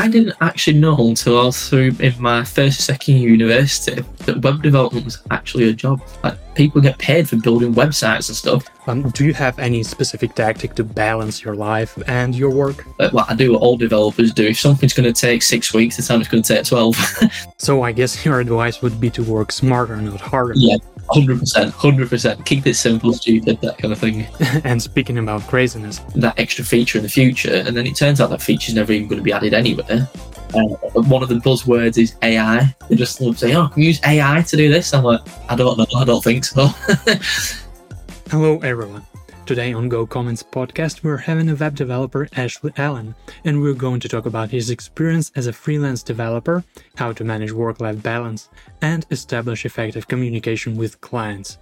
I didn't actually know until I was through in my first second year university that web development was actually a job. Like people get paid for building websites and stuff. Um, do you have any specific tactic to balance your life and your work? Like, well, I do what all developers do. If something's going to take six weeks, the time it's going to take twelve. so I guess your advice would be to work smarter, not harder. Yeah, Hundred percent, hundred percent. Keep it simple, stupid, that kind of thing. and speaking about craziness, that extra feature in the future, and then it turns out that feature's never even going to be added anywhere. Uh, one of the buzzwords is AI. They just love saying, "Oh, can we use AI to do this?" I'm like, I don't know, I don't think so. Hello, everyone. Today on GoComment's podcast, we're having a web developer, Ashley Allen, and we're going to talk about his experience as a freelance developer, how to manage work life balance, and establish effective communication with clients.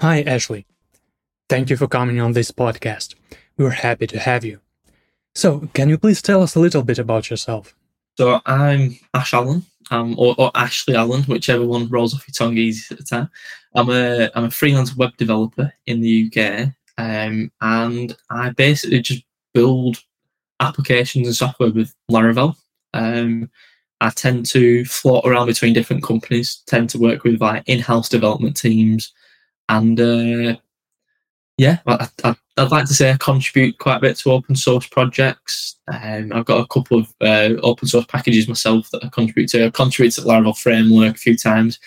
Hi, Ashley. Thank you for coming on this podcast. We're happy to have you. So, can you please tell us a little bit about yourself? So, I'm Ash Allen, um, or, or, Ashley Allen, whichever one rolls off your tongue easy at the time. I'm a I'm a freelance web developer in the UK, um, and I basically just build applications and software with Laravel. Um, I tend to float around between different companies, tend to work with like in-house development teams, and uh, yeah, I, I, would like to say I contribute quite a bit to open source projects. Um, I've got a couple of uh, open source packages myself that I contribute to. I've contributed to the Laravel framework a few times,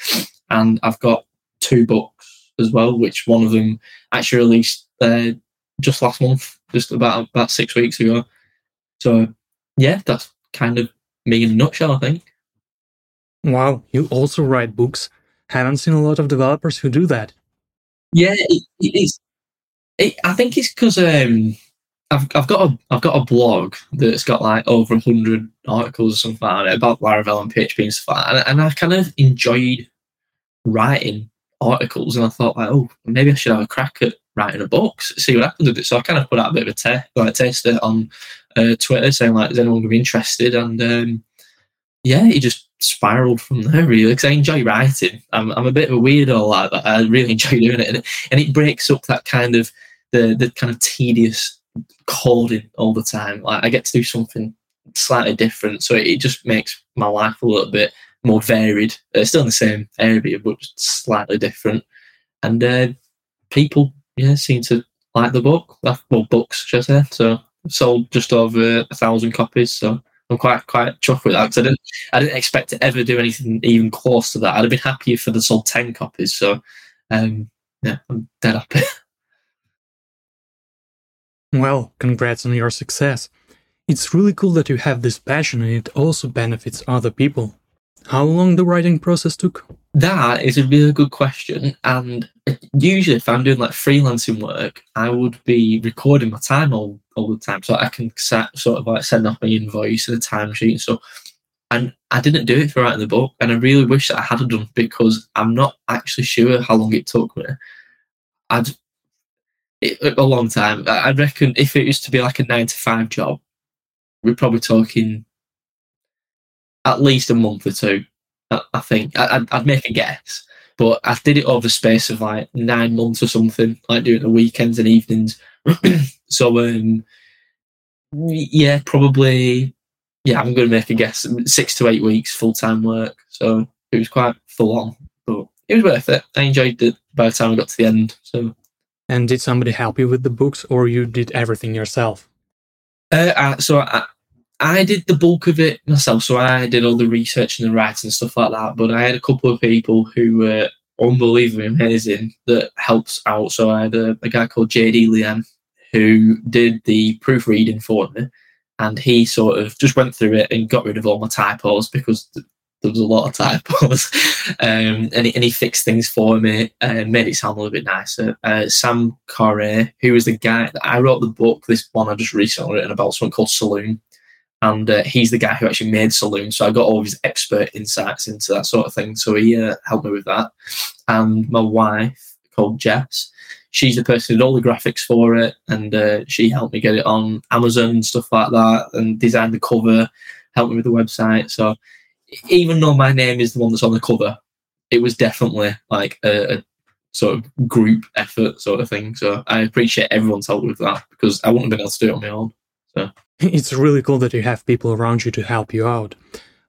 and I've got two books as well, which one of them actually released uh, just last month, just about about six weeks ago. So yeah, that's kind of me in a nutshell, I think. Wow, you also write books. Haven't seen a lot of developers who do that. Yeah, it, it is it, I think it's because um, I've I've got a I've got a blog that's got like over hundred articles or something like about Laravel and PHP and stuff like that, and, and I kind of enjoyed writing articles, and I thought like, oh, maybe I should have a crack at writing a book, see what happens with it. So I kind of put out a bit of a test, like test it on uh, Twitter, saying like, is anyone going to be interested? And um, yeah, it just spiraled from there really because I enjoy writing. I'm I'm a bit of a weirdo like that. I really enjoy doing it, and, and it breaks up that kind of the the kind of tedious coding all the time. Like I get to do something slightly different, so it, just makes my life a little bit more varied. Uh, still in the same area, but slightly different. And uh, people, yeah, seem to like the book. Well, books, should I say? So sold just over a thousand copies. So I'm quite quite chuffed with that I didn't I didn't expect to ever do anything even close to that. I'd have been happier for the sold ten copies. So um, yeah, I'm dead happy. Well, congrats on your success. It's really cool that you have this passion and it also benefits other people. How long the writing process took? That is a really good question. And usually, if I'm doing like freelancing work, I would be recording my time all, all the time. So I can set, sort of like send off my invoice and a timesheet and stuff. And I didn't do it for writing the book. And I really wish that I had done because I'm not actually sure how long it took me. I'd a long time. I reckon if it was to be like a nine to five job, we're probably talking at least a month or two. I, think I, I'd make a guess, but I did it over the space of like nine months or something, like doing the weekends and evenings. so, um, yeah, probably. Yeah, I'm going to make a guess. Six to eight weeks full time work. So it was quite full on, but it was worth it. I enjoyed it by the time I got to the end. So and did somebody help you with the books, or you did everything yourself? Uh, uh, so I, I did the bulk of it myself. So I did all the research and the writing and stuff like that. But I had a couple of people who were unbelievably amazing that helps out. So I had a, a guy called JD Liam who did the proofreading for me. And he sort of just went through it and got rid of all my typos because there was a lot of typos, um, and, he, and he fixed things for me and made it sound a little bit nicer. Uh, Sam Carré, who was the guy that I wrote the book, this one I just recently written about, someone called Saloon, and uh, he's the guy who actually made Saloon. So I got all his expert insights into that sort of thing. So he uh, helped me with that. And my wife, called Jess, she's the person who did all the graphics for it, and uh, she helped me get it on Amazon and stuff like that, and designed the cover, helped me with the website. So even though my name is the one that's on the cover, it was definitely like a, a, sort of group effort sort of thing. So I appreciate everyone's help with that because I wouldn't have been able to do it on my own. So It's really cool that you have people around you to help you out.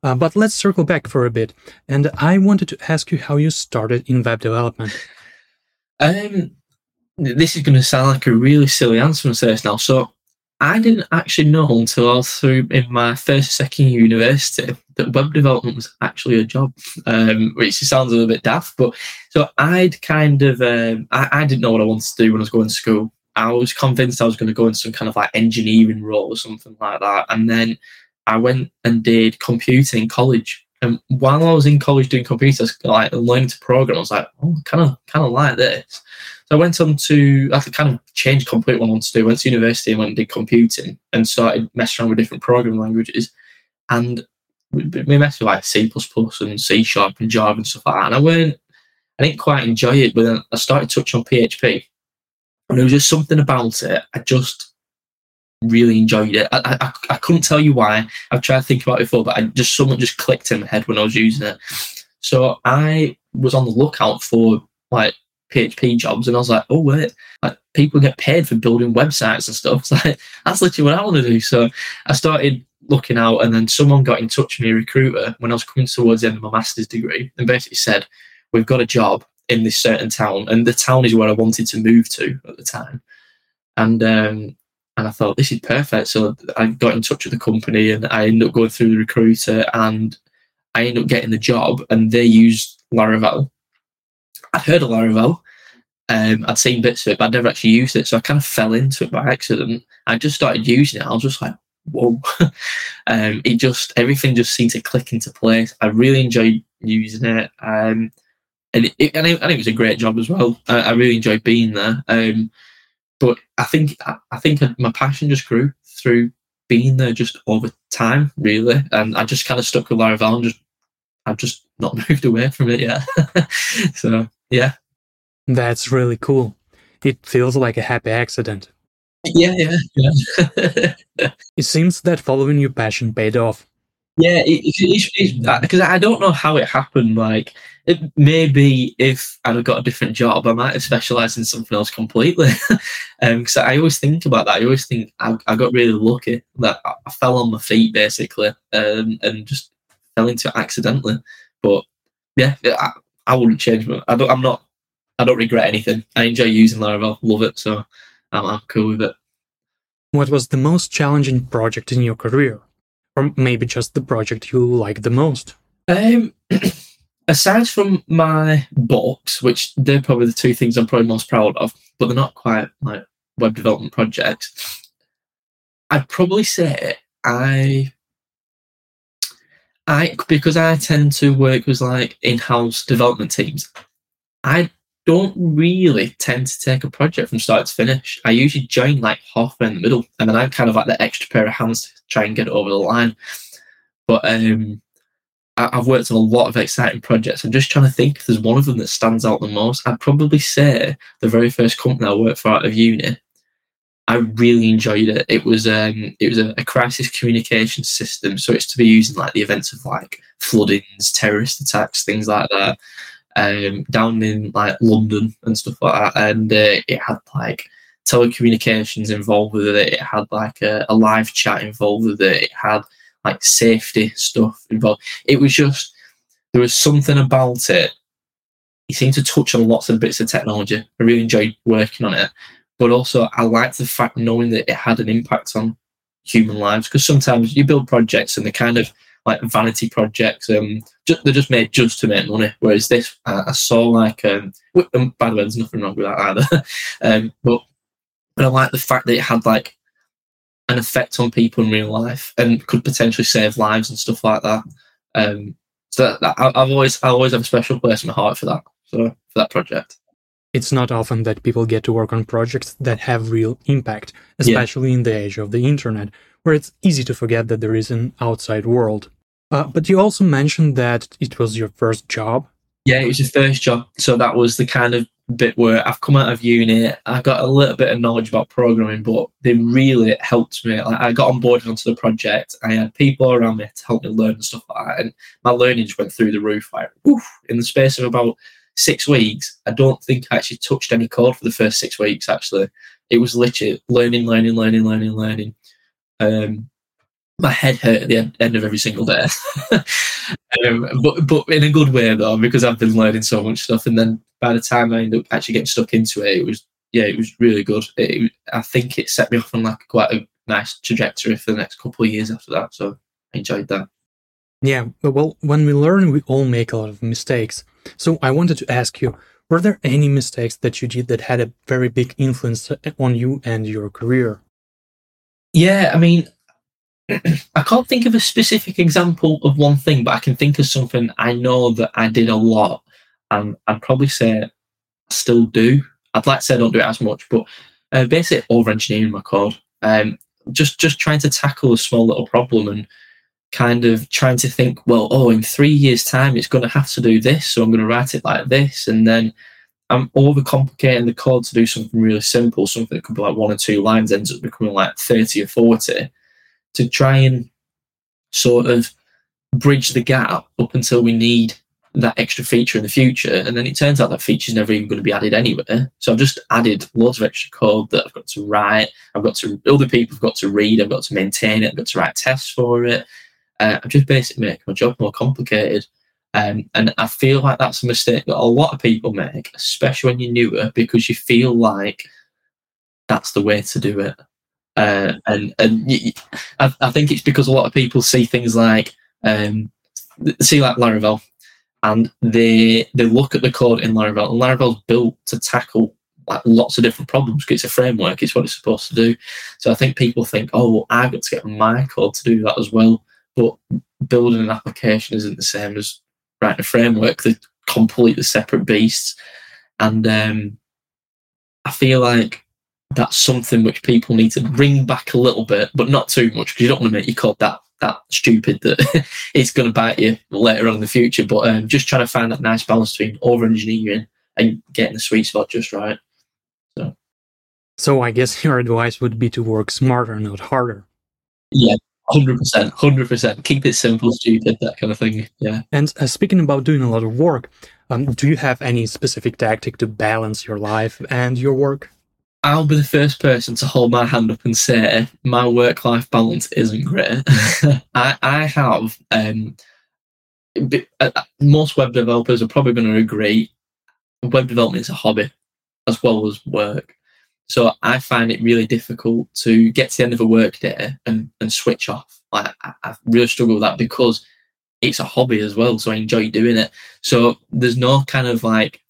Uh, but let's circle back for a bit. And I wanted to ask you how you started in web development. Um, this is going to sound like a really silly answer from this now. So I didn't actually know until I was through in my first, second year university that web development was actually a job, um, which sounds a little bit daft. But so I'd kind of, um, I, I didn't know what I wanted to do when I was going to school. I was convinced I was going to go into some kind of like engineering role or something like that. And then I went and did computing in college. And while I was in college doing computers, like learning to program, I was like, oh, kind of, kind of like this. I went on to, I kind of changed completely what I wanted to do. Went to university and went and did computing and started messing around with different programming languages. And we we messed with like C and C sharp and Java and stuff like that. And I weren't, I didn't quite enjoy it, but then I started touching on PHP. And there was just something about it. I just really enjoyed it. I, I, I couldn't tell you why. I've tried to think about it before, but I just something just clicked in my head when I was using it. So I was on the lookout for like PHP jobs, and I was like, oh wait, like people get paid for building websites and stuff. It's like that's literally what I want to do. So I started looking out, and then someone got in touch with me, a recruiter, when I was coming towards the end of my master's degree, and basically said, we've got a job in this certain town, and the town is where I wanted to move to at the time. And um, and I thought this is perfect. So I got in touch with the company, and I ended up going through the recruiter, and I ended up getting the job. And they used Laravel. Heard of Laravel. Um, I'd seen bits of it, but I'd never actually used it. So I kind of fell into it by accident. I just started using it. I was just like, whoa. um, it just, everything just seemed to click into place. I really enjoyed using it. Um, and it, and, it, and it was a great job as well. I, I really enjoyed being there. Um, but I think I think my passion just grew through being there just over time, really, and I just kind of stuck with Laravel and just I've just not moved away from it yet. so yeah, that's really cool. It feels like a happy accident. Yeah, yeah, yeah. it seems that following your passion paid off. Yeah, because I don't know how it happened. Like, it, maybe if I'd have got a different job, I might have specialised in something else completely. Because um, I always think about that. I always think I, I, got really lucky that I fell on my feet basically, um, and just fell into it accidentally. But yeah, I, I wouldn't change. My, I don't. I'm not. I don't regret anything. I enjoy using Laravel. Love it. So I'm, I'm cool with it. What was the most challenging project in your career? or maybe just the project you like the most? Um, aside from my books, which they're probably the two things I'm probably most proud of, but they're not quite like web development projects. I'd probably say I, I because I tend to work with like in-house development teams. I don't really tend to take a project from start to finish. I usually join like halfway in the middle, and then I'm kind of like the extra pair of hands to try and get it over the line. But um, I, have worked on a lot of exciting projects. I'm just trying to think if there's one of them that stands out the most. I'd probably say the very first company I worked for out of uni. I really enjoyed it. It was um, it was a, a crisis communication system, so it's to be used in like the events of like floodings, terrorist attacks, things like that um, down in like London and stuff like that, and uh, it had like telecommunications involved with it. It had like a, a, live chat involved with it. It had like safety stuff involved. It was just there was something about it. It seemed to touch on lots of bits of technology. I really enjoyed working on it, but also I liked the fact knowing that it had an impact on human lives because sometimes you build projects and they're kind of like vanity projects. Um, just, they're just made just to make money. Whereas this, uh, I saw like, um, um, by the way, there's nothing wrong with that either. um, but but I like the fact that it had like an effect on people in real life and could potentially save lives and stuff like that. Um, so that, that, I, I've always I always have a special place in my heart for that. So for that project. It's not often that people get to work on projects that have real impact, especially yeah. in the age of the internet, where it's easy to forget that there is an outside world. Uh, but you also mentioned that it was your first job. Yeah, it was your first job. So that was the kind of bit where I've come out of uni, I got a little bit of knowledge about programming, but they really helped me. Like I got on board onto the project. I had people around me to help me learn and stuff like that. And my learning just went through the roof. Like, oof, in the space of about six weeks, I don't think I actually touched any code for the first six weeks, actually. It was literally learning, learning, learning, learning, learning. Um, my head hurt at the end, of every single day, um, but but in a good way though, because I've been learning so much stuff. And then by the time I ended up actually getting stuck into it, it was yeah, it was really good. It, I think it set me off on like quite a nice trajectory for the next couple of years after that. So I enjoyed that. Yeah, well, when we learn, we all make a lot of mistakes. So I wanted to ask you, were there any mistakes that you did that had a very big influence on you and your career? Yeah, I mean, I can't think of a specific example of one thing, but I can think of something I know that I did a lot, and I'd probably say I still do. I'd like to say I don't do it as much, but uh, basically over engineering my code. Um, just just trying to tackle a small little problem and kind of trying to think, well, oh, in three years' time, it's going to have to do this, so I'm going to write it like this, and then I'm overcomplicating the code to do something really simple, something that could be like one or two lines ends up becoming like 30 or 40 to try and sort of bridge the gap up until we need that extra feature in the future. And then it turns out that feature is never even going to be added anywhere. So I've just added loads of extra code that I've got to write. I've got to, other people have got to read. I've got to maintain it. I've got to write tests for it. Uh, I'm just basically making my job more complicated. Um, and I feel like that's a mistake that a lot of people make, especially when you're newer, because you feel like that's the way to do it. Uh, and and you, I, I, think it's because a lot of people see things like um, see like Laravel, and they they look at the code in Laravel, and Laravel's built to tackle like lots of different problems because it's a framework. It's what it's supposed to do. So I think people think, oh, well, I've got to get my code to do that as well. But building an application isn't the same as writing a framework. They're completely separate beasts, and um, I feel like that's something which people need to bring back a little bit, but not too much because you don't want to make your code that that stupid that it's going to bite you later on in the future. But um, just trying to find that nice balance between over engineering and getting the sweet spot just right. So, so I guess your advice would be to work smarter, not harder. Yeah, hundred percent, hundred percent. Keep it simple, stupid, that kind of thing. Yeah. And uh, speaking about doing a lot of work, um, do you have any specific tactic to balance your life and your work? I'll be the first person to hold my hand up and say my work life balance isn't great. I, I have, um, uh, uh, most web developers are probably going to agree, web development is a hobby as well as work. So I find it really difficult to get to the end of a work day and, and switch off. Like I, I really struggle with that because it's a hobby as well. So I enjoy doing it. So there's no kind of like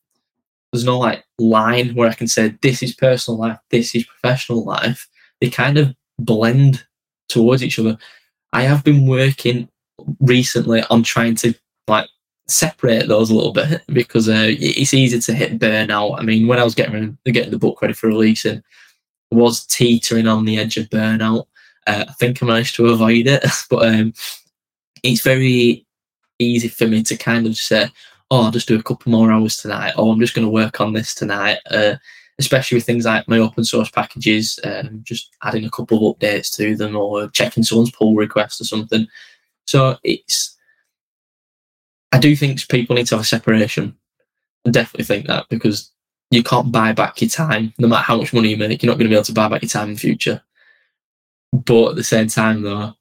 there's no like line where I can say this is personal life, this is professional life. They kind of blend towards each other. I have been working recently on trying to like separate those a little bit because uh, it's easy to hit burnout. I mean, when I was getting getting the book ready for releasing, I was teetering on the edge of burnout. Uh, I think I managed to avoid it, but um, it's very easy for me to kind of say, oh, I'll just do a couple more hours tonight, or I'm just going to work on this tonight. Uh, especially with things like my open source packages, um, just adding a couple of updates to them or checking someone's pull request or something. So it's, I do think people need to have a separation. I definitely think that because you can't buy back your time, no matter how much money you make. You're not going to be able to buy back your time in the future. But at the same time, though,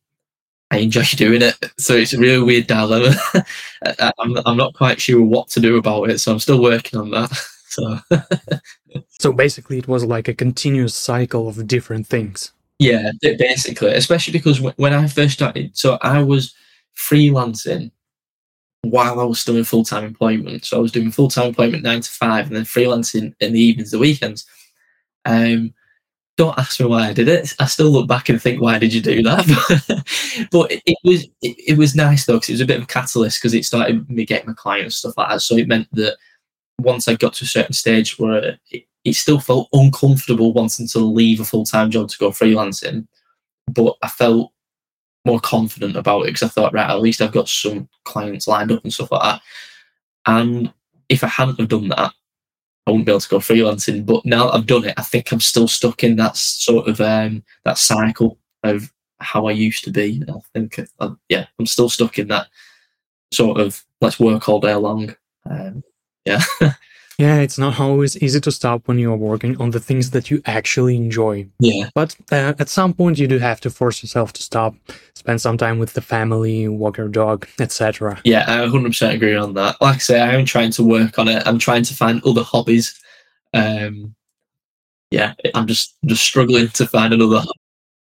I enjoy doing it. So it's a really weird dilemma. I'm, I'm not quite sure what to do about it. So I'm still working on that. So, so basically, it was like a continuous cycle of different things. Yeah, basically, especially because when I first started, so I was freelancing while I was still in full time employment. So I was doing full time employment nine to five, and then freelancing in the evenings, the weekends. Um, don't ask me why I did it. I still look back and think, why did you do that? but it, it, was it, it, was nice though because it was a bit of a catalyst because it started me getting my clients and stuff like that. So it meant that once I got to a certain stage where it, it still felt uncomfortable wanting to leave a full time job to go freelancing, but I felt more confident about it because I thought, right, at least I've got some clients lined up and stuff like that. And if I hadn't have done that, I wouldn't be able to go freelancing. But now I've done it, I think I'm still stuck in that sort of um, that cycle of how I used to be. I think, uh, yeah, I'm still stuck in that sort of let's work all day long. Um, yeah. Yeah, it's not always easy to stop when you're working on the things that you actually enjoy. Yeah. But uh, at some point, you do have to force yourself to stop, spend some time with the family, walk your dog, etc. Yeah, I 100% agree on that. Like I say, I am trying to work on it. I'm trying to find other hobbies. Um, yeah, I'm just just struggling to find another.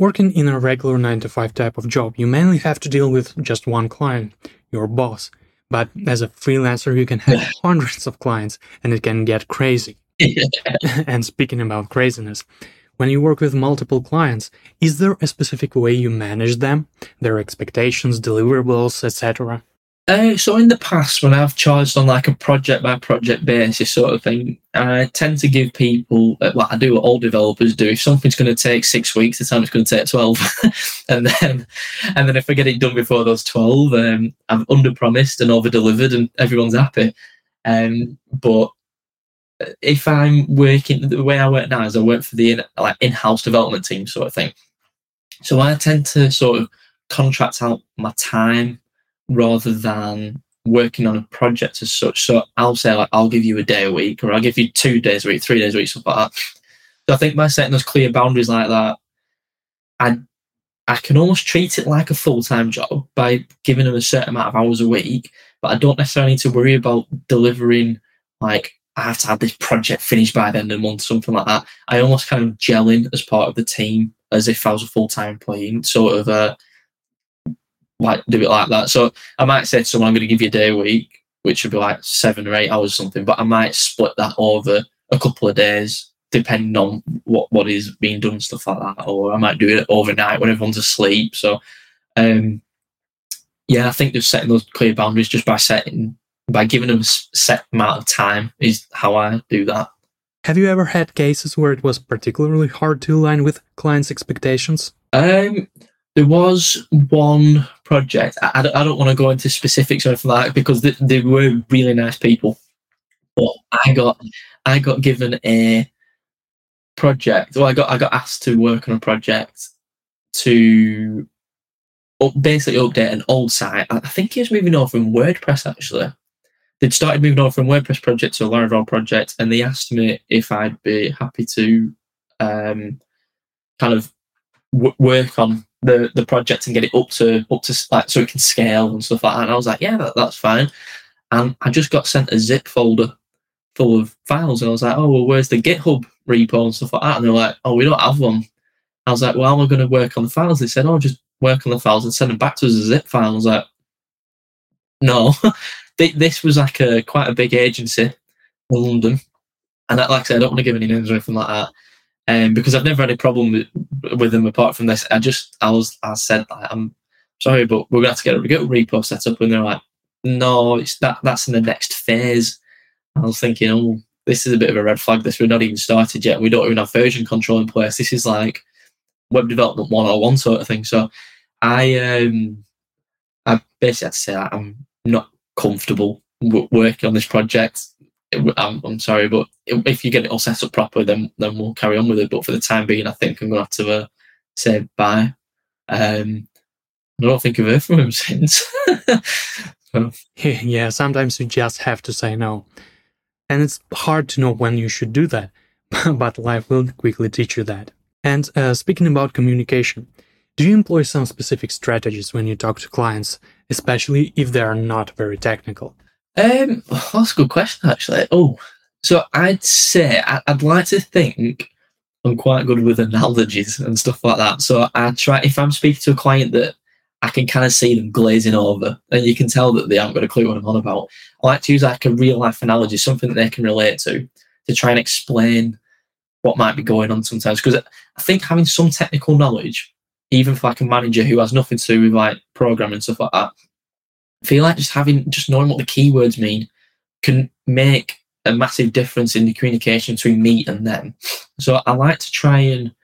Working in a regular 9 to 5 type of job, you mainly have to deal with just one client, your boss. But as a freelancer, you can have hundreds of clients and it can get crazy. and speaking about craziness, when you work with multiple clients, is there a specific way you manage them, their expectations, deliverables, etc.? Uh, so in the past, when I've charged on like a project by project basis sort of thing, I tend to give people uh, what I do, what all developers do. If something's going to take six weeks, the time it's going to take twelve, and then and then if I get it done before those twelve, um, I've under promised and over delivered, and everyone's happy. Um, but if I'm working the way I work now is I work for the in, like in-house development team sort of thing. So I tend to sort of contract out my time rather than working on a project as such. So I'll say like I'll give you a day a week, or I'll give you two days a week, three days a week, stuff like that. So I think by setting those clear boundaries like that, I I can almost treat it like a full time job by giving them a certain amount of hours a week, but I don't necessarily need to worry about delivering like I have to have this project finished by the end of the month, something like that. I almost kind of gel in as part of the team as if I was a full time employee, sort of uh, like do it like that. So I might say to someone, I'm going to give you a day a week, which would be like seven or eight hours or something, but I might split that over a couple of days depending on what, what is being done stuff like that. Or I might do it overnight when everyone's asleep. So um, yeah, I think just setting those clear boundaries just by setting by giving them a set amount of time is how I do that. Have you ever had cases where it was particularly hard to align with clients' expectations? Um, there was one project. I, I, don't, want to go into specifics or anything like that because they, they were really nice people. But I got I got given a project. Well, I got I got asked to work on a project to up, basically update an old site. I think he was moving over from WordPress actually. They'd started moving over from WordPress project to a Laravel project, and they asked me if I'd be happy to um, kind of w- work on the the project and get it up to up to like so it can scale and stuff like that. And I was like, yeah, that, that's fine. And I just got sent a zip folder full of files, and I was like, oh well, where's the GitHub repo and stuff like that? And they're like, oh, we don't have one. I was like, well, how am I going to work on the files? They said, oh, just work on the files and send them back to us as zip file. I was like, no. this was like a quite a big agency in London, and like I said, I don't want to give any names or anything like that um, because I've never had a problem with, with them apart from this. I just I was I said that I'm sorry, but we're gonna have to get a, get a repo set up, and they're like, no, it's that that's in the next phase. I was thinking, oh, this is a bit of a red flag. This we're not even started yet. We don't even have version control in place. This is like web development 101 sort of thing. So I um I basically had to say I'm not comfortable working on this project. I'm, I'm, sorry, but if you get it all set up proper, then then we'll carry on with it. But for the time being, I think I'm going to have to uh, say bye. Um, I don't think I've heard from him since. Yeah, sometimes you just have to say no. And it's hard to know when you should do that, but life will quickly teach you that. And uh, speaking about communication, do you employ some specific strategies when you talk to clients, especially if they are not very technical? Um, that's a good question, actually. Oh, so I'd say I'd like to think I'm quite good with analogies and stuff like that. So I try if I'm speaking to a client that I can kind of see them glazing over, and you can tell that they haven't got a clue what I'm on about. I like to use like a real life analogy, something that they can relate to, to try and explain what might be going on sometimes. Because I think having some technical knowledge, even for like a manager who has nothing to do with like programming and stuff like that, feel like just having just knowing what the keywords mean can make a massive difference in the communication between me and them. So I like to try and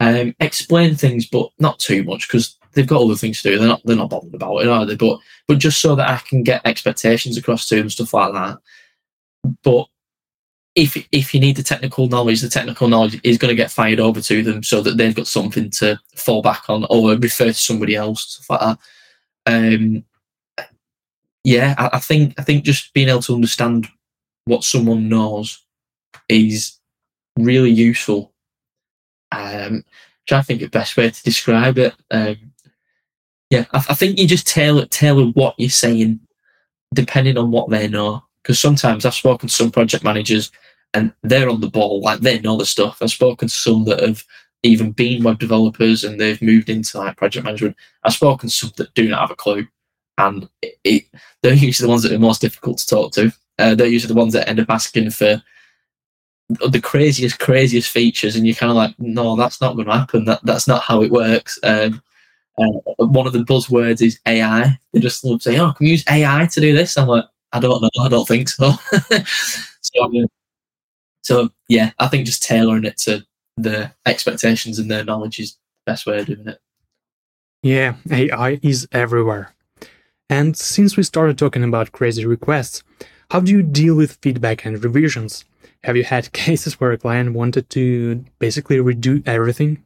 um, explain things, but not too much because they've got other things to do. They're not they're not bothered about it, are they? But but just so that I can get expectations across to them, stuff like that. But if if you need the technical knowledge, the technical knowledge is going to get fired over to them so that they've got something to fall back on or refer to somebody else, stuff like that. Um, yeah, I, I, think I think just being able to understand what someone knows is really useful. Um, trying to think of the best way to describe it. Um, yeah, I, I think you just tailor tailor what you're saying depending on what they know. Because sometimes I've spoken to some project managers and they're on the ball, like they know the stuff. I've spoken to some that have even been web developers and they've moved into like project management. I've spoken to some that do not have a clue, and it, it, they're usually the ones that are most difficult to talk to. Uh, they're usually the ones that end up asking for the craziest, craziest features, and you're kind of like, no, that's not going to happen. That that's not how it works. Um, uh, one of the buzzwords is AI. They just love saying, "Oh, can we use AI to do this?" I'm like, I don't know. I don't think so. so, so yeah, I think just tailoring it to the expectations and their knowledge is the best way of doing it. Yeah, AI is everywhere. And since we started talking about crazy requests, how do you deal with feedback and revisions? Have you had cases where a client wanted to basically redo everything?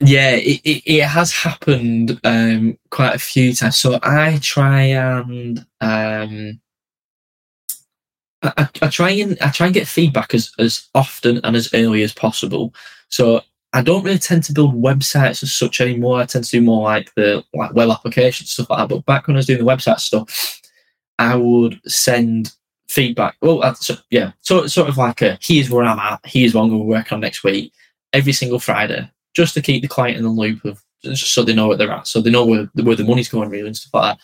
Yeah, it, it, it has happened um, quite a few times. So I try and um, I, I, try and I try and get feedback as, as often and as early as possible. So I don't really tend to build websites as such anymore. I tend to do more like the like web applications stuff like that. But back when I was doing the website stuff, I would send feedback. Well, uh, so, yeah, sort sort of like a here's where I'm at. Here's what I'm going to work on next week. Every single Friday, just to keep the client in the loop of just so they know where they're at, so they know where where the money's going really and stuff like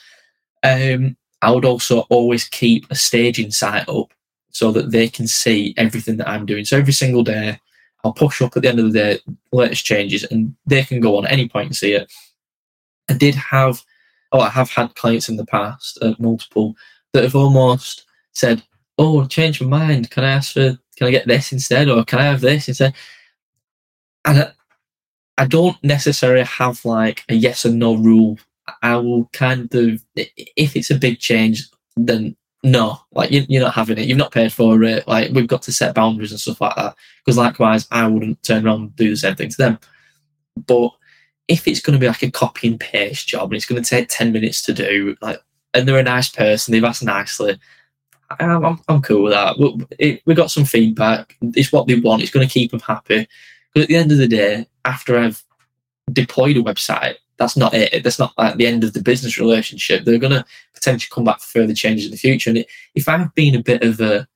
that. Um, I would also always keep a staging site up so that they can see everything that I'm doing. So every single day, I'll push up at the end of the day latest changes, and they can go on any point and see it. I did have, oh, I have had clients in the past, uh, multiple, that have almost said, "Oh, change my mind. Can I ask for? Can I get this instead, or can I have this instead?" And I, I don't necessarily have like a yes or no rule I will kind of, if it's a big change, then no, like you, are not having it. You've not paid for it. Like we've got to set boundaries and stuff like that. Because likewise, I wouldn't turn around and do the same thing to them. But if it's going to be like a copy and paste job and it's going to take ten minutes to do, like, and they're a nice person, they've asked nicely, I'm, I'm, I'm cool with that. We, we got some feedback. It's what they want. It's going to keep them happy. Because at the end of the day, after I've deployed a website, that's not it. That's not like the end of the business relationship. They're going to potentially come back for further changes in the future. And if I've been a bit of a,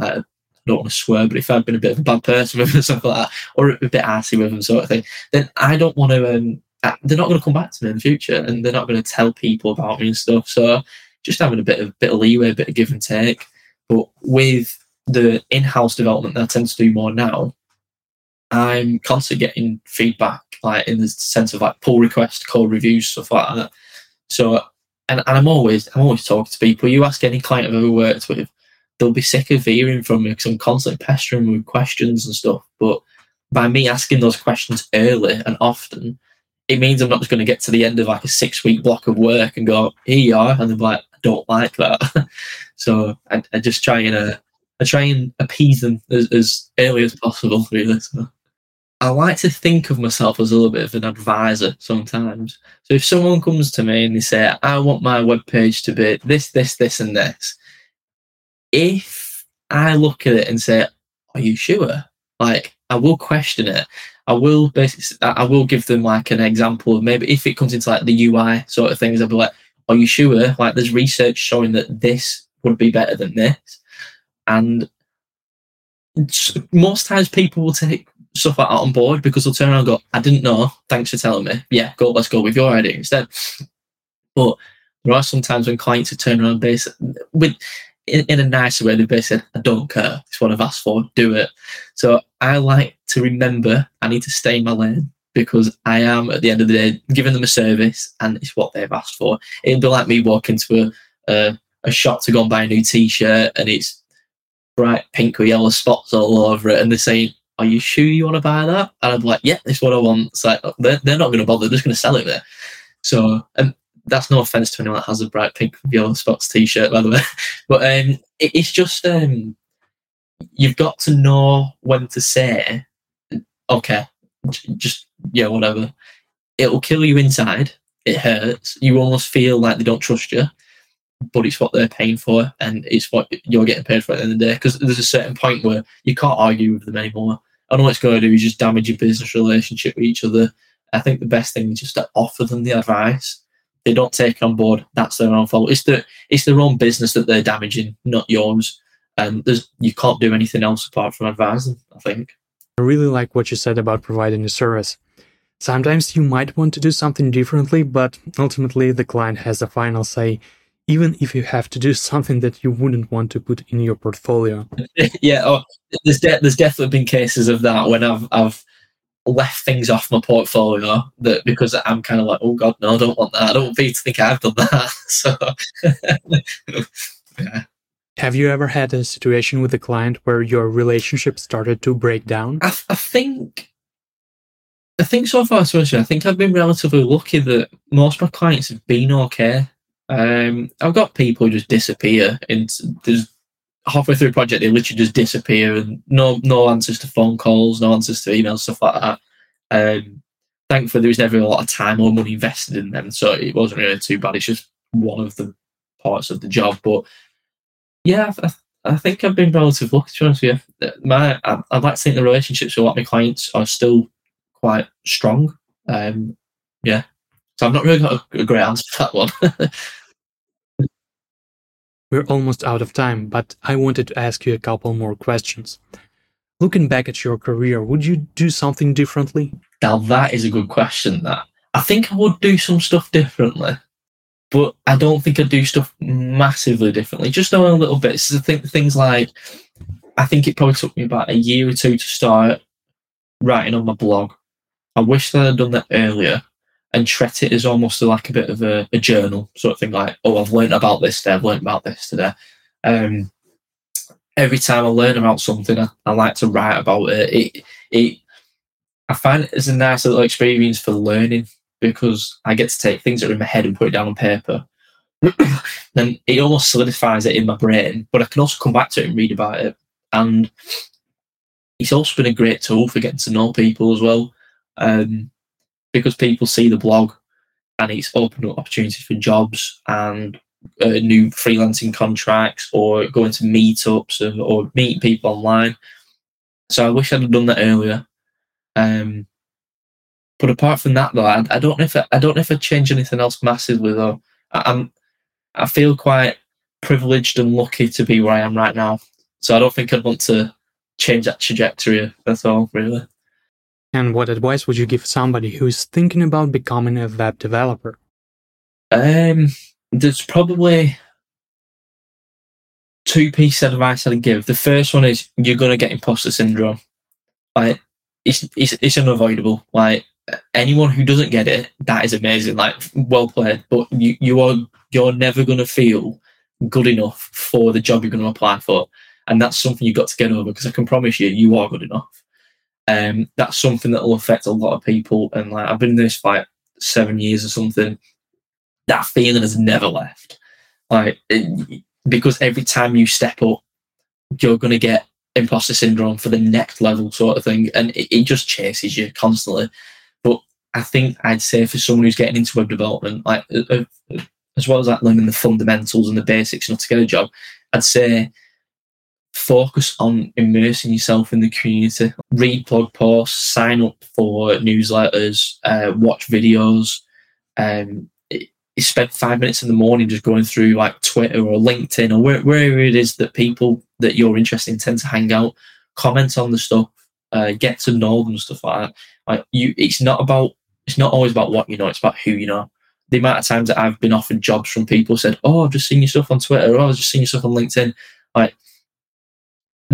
uh, I don't want to swear, but if I've been a bit of a bad person with them, or something like that, or a bit arsy with them, sort of thing, then I don't want to. Um, they're not going to come back to me in the future, and they're not going to tell people about me and stuff. So just having a bit of bit of leeway, a bit of give and take. But with the in-house development that I tend to do more now, I'm constantly getting feedback, like in the sense of like pull requests, code reviews, stuff like that. So, and, and I'm always I'm always talking to people. You ask any client I've ever worked with, they'll be sick of hearing from me because I'm constantly pestering with questions and stuff. But by me asking those questions early and often, it means I'm not just going to get to the end of like a six week block of work and go, here you are, and they're like, I don't like that. so I, I just try and uh, I try and appease them as, as early as possible, really. So. I like to think of myself as a little bit of an advisor sometimes. So if someone comes to me and they say, I want my web page to be this, this, this, and this, if I look at it and say, Are you sure? Like, I will question it. I will basically, I will give them like an example of maybe if it comes into like the UI sort of things, I'll be like, Are you sure? Like, there's research showing that this would be better than this. And most times people will take stuff like that on board because they'll turn around and go, I didn't know. Thanks for telling me. Yeah, go, let's go with your idea instead. But there are some times when clients are turning around base with in, in a nicer way, they basically said, I don't care. It's what I've asked for. Do it. So I like to remember I need to stay in my lane because I am at the end of the day giving them a service and it's what they've asked for. It'd be like me walking to a, a, a shop to go and buy a new t-shirt and it's bright pink or yellow spots all over it and they're saying, are you sure you want to buy that? And I'm like, yeah, this is what I want. It's like, they're, they're not going to bother. They're just going to sell it there. So, and that's no offense to anyone that has a bright pink or yellow spots t-shirt, by the way. But um, it, it's just, um, you've got to know when to say, okay, just, yeah, whatever. It'll kill you inside. It hurts. You almost feel like they don't trust you. But it's what they're paying for, and it's what you're getting paid for at the end of the day. Because there's a certain point where you can't argue with them anymore. And all it's going to do is just damage your business relationship with each other. I think the best thing is just to offer them the advice. They don't take on board. That's their own fault. It's the it's their own business that they're damaging, not yours. And there's you can't do anything else apart from advise them. I think. I really like what you said about providing a service. Sometimes you might want to do something differently, but ultimately the client has the final say, even if you have to do something that you wouldn't want to put in your portfolio. yeah, oh, there's de- there's definitely been cases of that when I've I've left things off my portfolio that because I'm kind of like, oh god, no, I don't want that. I don't want people to think I've done that. So, yeah. Have you ever had a situation with a client where your relationship started to break down? I, I think I think so far, especially, I think I've been relatively lucky that most of my clients have been okay. Um, I've got people who just disappear, and there's halfway through a project they literally just disappear, and no no answers to phone calls, no answers to emails, stuff like that. Um, thankfully, there was never a lot of time or money invested in them, so it wasn't really too bad. It's just one of the parts of the job, but yeah, I, I think I've been relatively lucky. To be honest with you, my I, I'd like to think the relationships with a lot of my clients are still quite strong. Um, yeah, so I've not really got a, a great answer for that one. We're almost out of time, but I wanted to ask you a couple more questions. Looking back at your career, would you do something differently? Now that is a good question. That I think I would do some stuff differently, but I don't think I'd do stuff massively differently. Just know a little bit. So I think things like I think it probably took me about a year or two to start writing on my blog I wish that I'd done that earlier and treat it as almost like a bit of a, a, journal sort of thing. Like, oh, I've learned about this today. I've learned about this today. Um, every time I learn about something, I, I, like to write about it. It, it. I find it as a nice little experience for learning because I get to take things that are in my head and put it down on paper. then it almost solidifies it in my brain, but I can also come back to it and read about it. And it's also been a great tool for getting to know people as well um, because people see the blog and it's opened up opportunities for jobs and uh, new freelancing contracts or going to meetups or, or meet people online. So I wish I'd have done that earlier. Um, but apart from that, though, I, I don't know if I, I, don't know if I'd change anything else massively. Though I, I'm, I feel quite privileged and lucky to be where I am right now. So I don't think I'd want to change that trajectory. That's all, really. And what advice would you give somebody who's thinking about becoming a web developer? Um, there's probably two pieces of advice I'd give. The first one is you're to get imposter syndrome. Like it's, it's it's unavoidable. Like anyone who doesn't get it, that is amazing. Like well played. But you you are you're never to feel good enough for the job you're to apply for, and that's something you've got to get over. Because I can promise you, you are good enough um, that's something that will affect a lot of people. And like I've been in this for seven years or something. That feeling has never left. Like it, because every time you step up, you're to get imposter syndrome for the next level sort of thing, and it, it just chases you constantly. But I think I'd say for someone who's getting into web development, like uh, uh, as well as like learning the fundamentals and the basics, know, to get a job, I'd say focus on immersing yourself in the community. Read blog posts, sign up for newsletters, uh, watch videos. Um, you spend five minutes in the morning just going through like Twitter or LinkedIn or where, wherever it is that people that you're interested in tend to hang out. Comment on the stuff, uh, get to know them, stuff like that. Like you, it's not about. It's not always about what you know. It's about who you know. The amount of times that I've been offered jobs from people said, "Oh, I've just seen your stuff on Twitter. Oh, I've just seen your stuff on LinkedIn." Like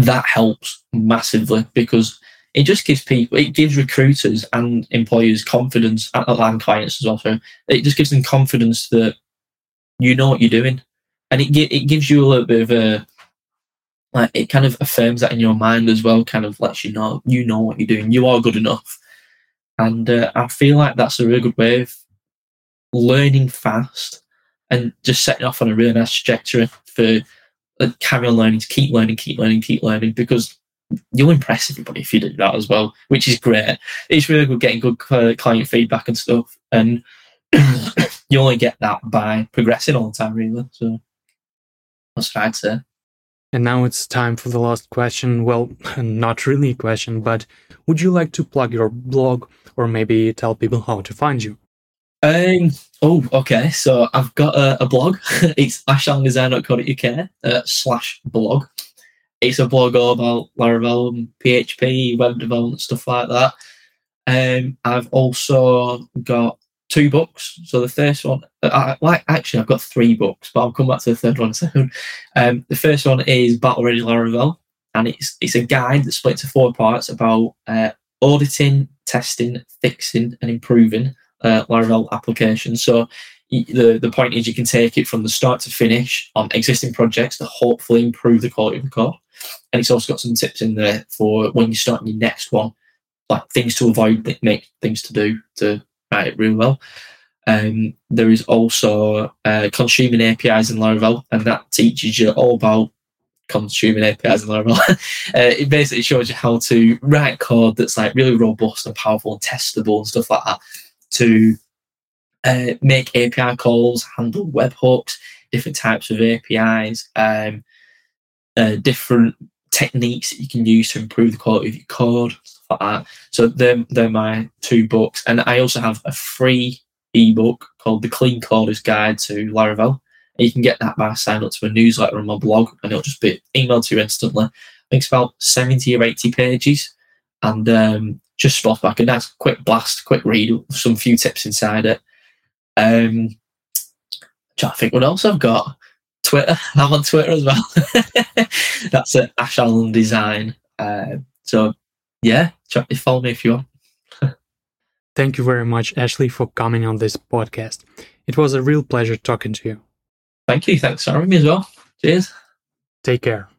that helps massively because it just gives people, it gives recruiters and employers confidence, and clients as well. So it just gives them confidence that you know what you're doing, and it it gives you a little bit of a like it kind of affirms that in your mind as well. Kind of lets you know you know what you're doing. You are good enough, and uh, I feel like that's a really good way of learning fast and just setting off on a really nice trajectory for Uh, carry on learning, to keep learning, keep learning, keep learning, because you'll impress everybody if you do that as well, which is great. It's really good getting good uh, client feedback and stuff, and you only get that by progressing all the time, really. So That's what I'd say. And now it's time for the last question. Well, not really a question, but would you like to plug your blog or maybe tell people how to find you? Um. Oh, okay. So I've got a, a blog. it's ashallendesign.co.uk uh, slash blog. It's a blog all about Laravel, and PHP, web development, stuff like that. Um, I've also got two books. So the first one, uh, I, like actually, I've got three books, but I'll come back to the third one soon. Um, the first one is Battle Ready Laravel, and it's it's a guide that's split into four parts about uh, auditing, testing, fixing, and improving uh, Laravel application. So the the point is you can take it from the start to finish on existing projects to hopefully improve the quality of the code. And it's also got some tips in there for when you're starting your next one, like things to avoid, make things to do to write it really well. Um, there is also uh, consuming APIs in Laravel, and that teaches you all about consuming APIs in Laravel. uh, it basically shows you how to write code that's like really robust and powerful and testable and stuff like that to uh, make API calls, handle webhooks, different types of APIs, um, uh, different techniques that you can use to improve the quality of your code, stuff like that. So they're, they're my two books. And I also have a free ebook called The Clean Coder's Guide to Laravel. And you can get that by signing up to a newsletter on my blog and it'll just be emailed to you instantly. I think it's about 70 or 80 pages. And um, just spot back a nice quick blast, quick read, some few tips inside it. Um, I think what else I've got. Twitter. I'm on Twitter as well. That's at Ash Allen Design. Uh, so yeah, follow me if you want. Thank you very much, Ashley, for coming on this podcast. It was a real pleasure talking to you. Thank you. Thanks for having me as well. Cheers. Take care.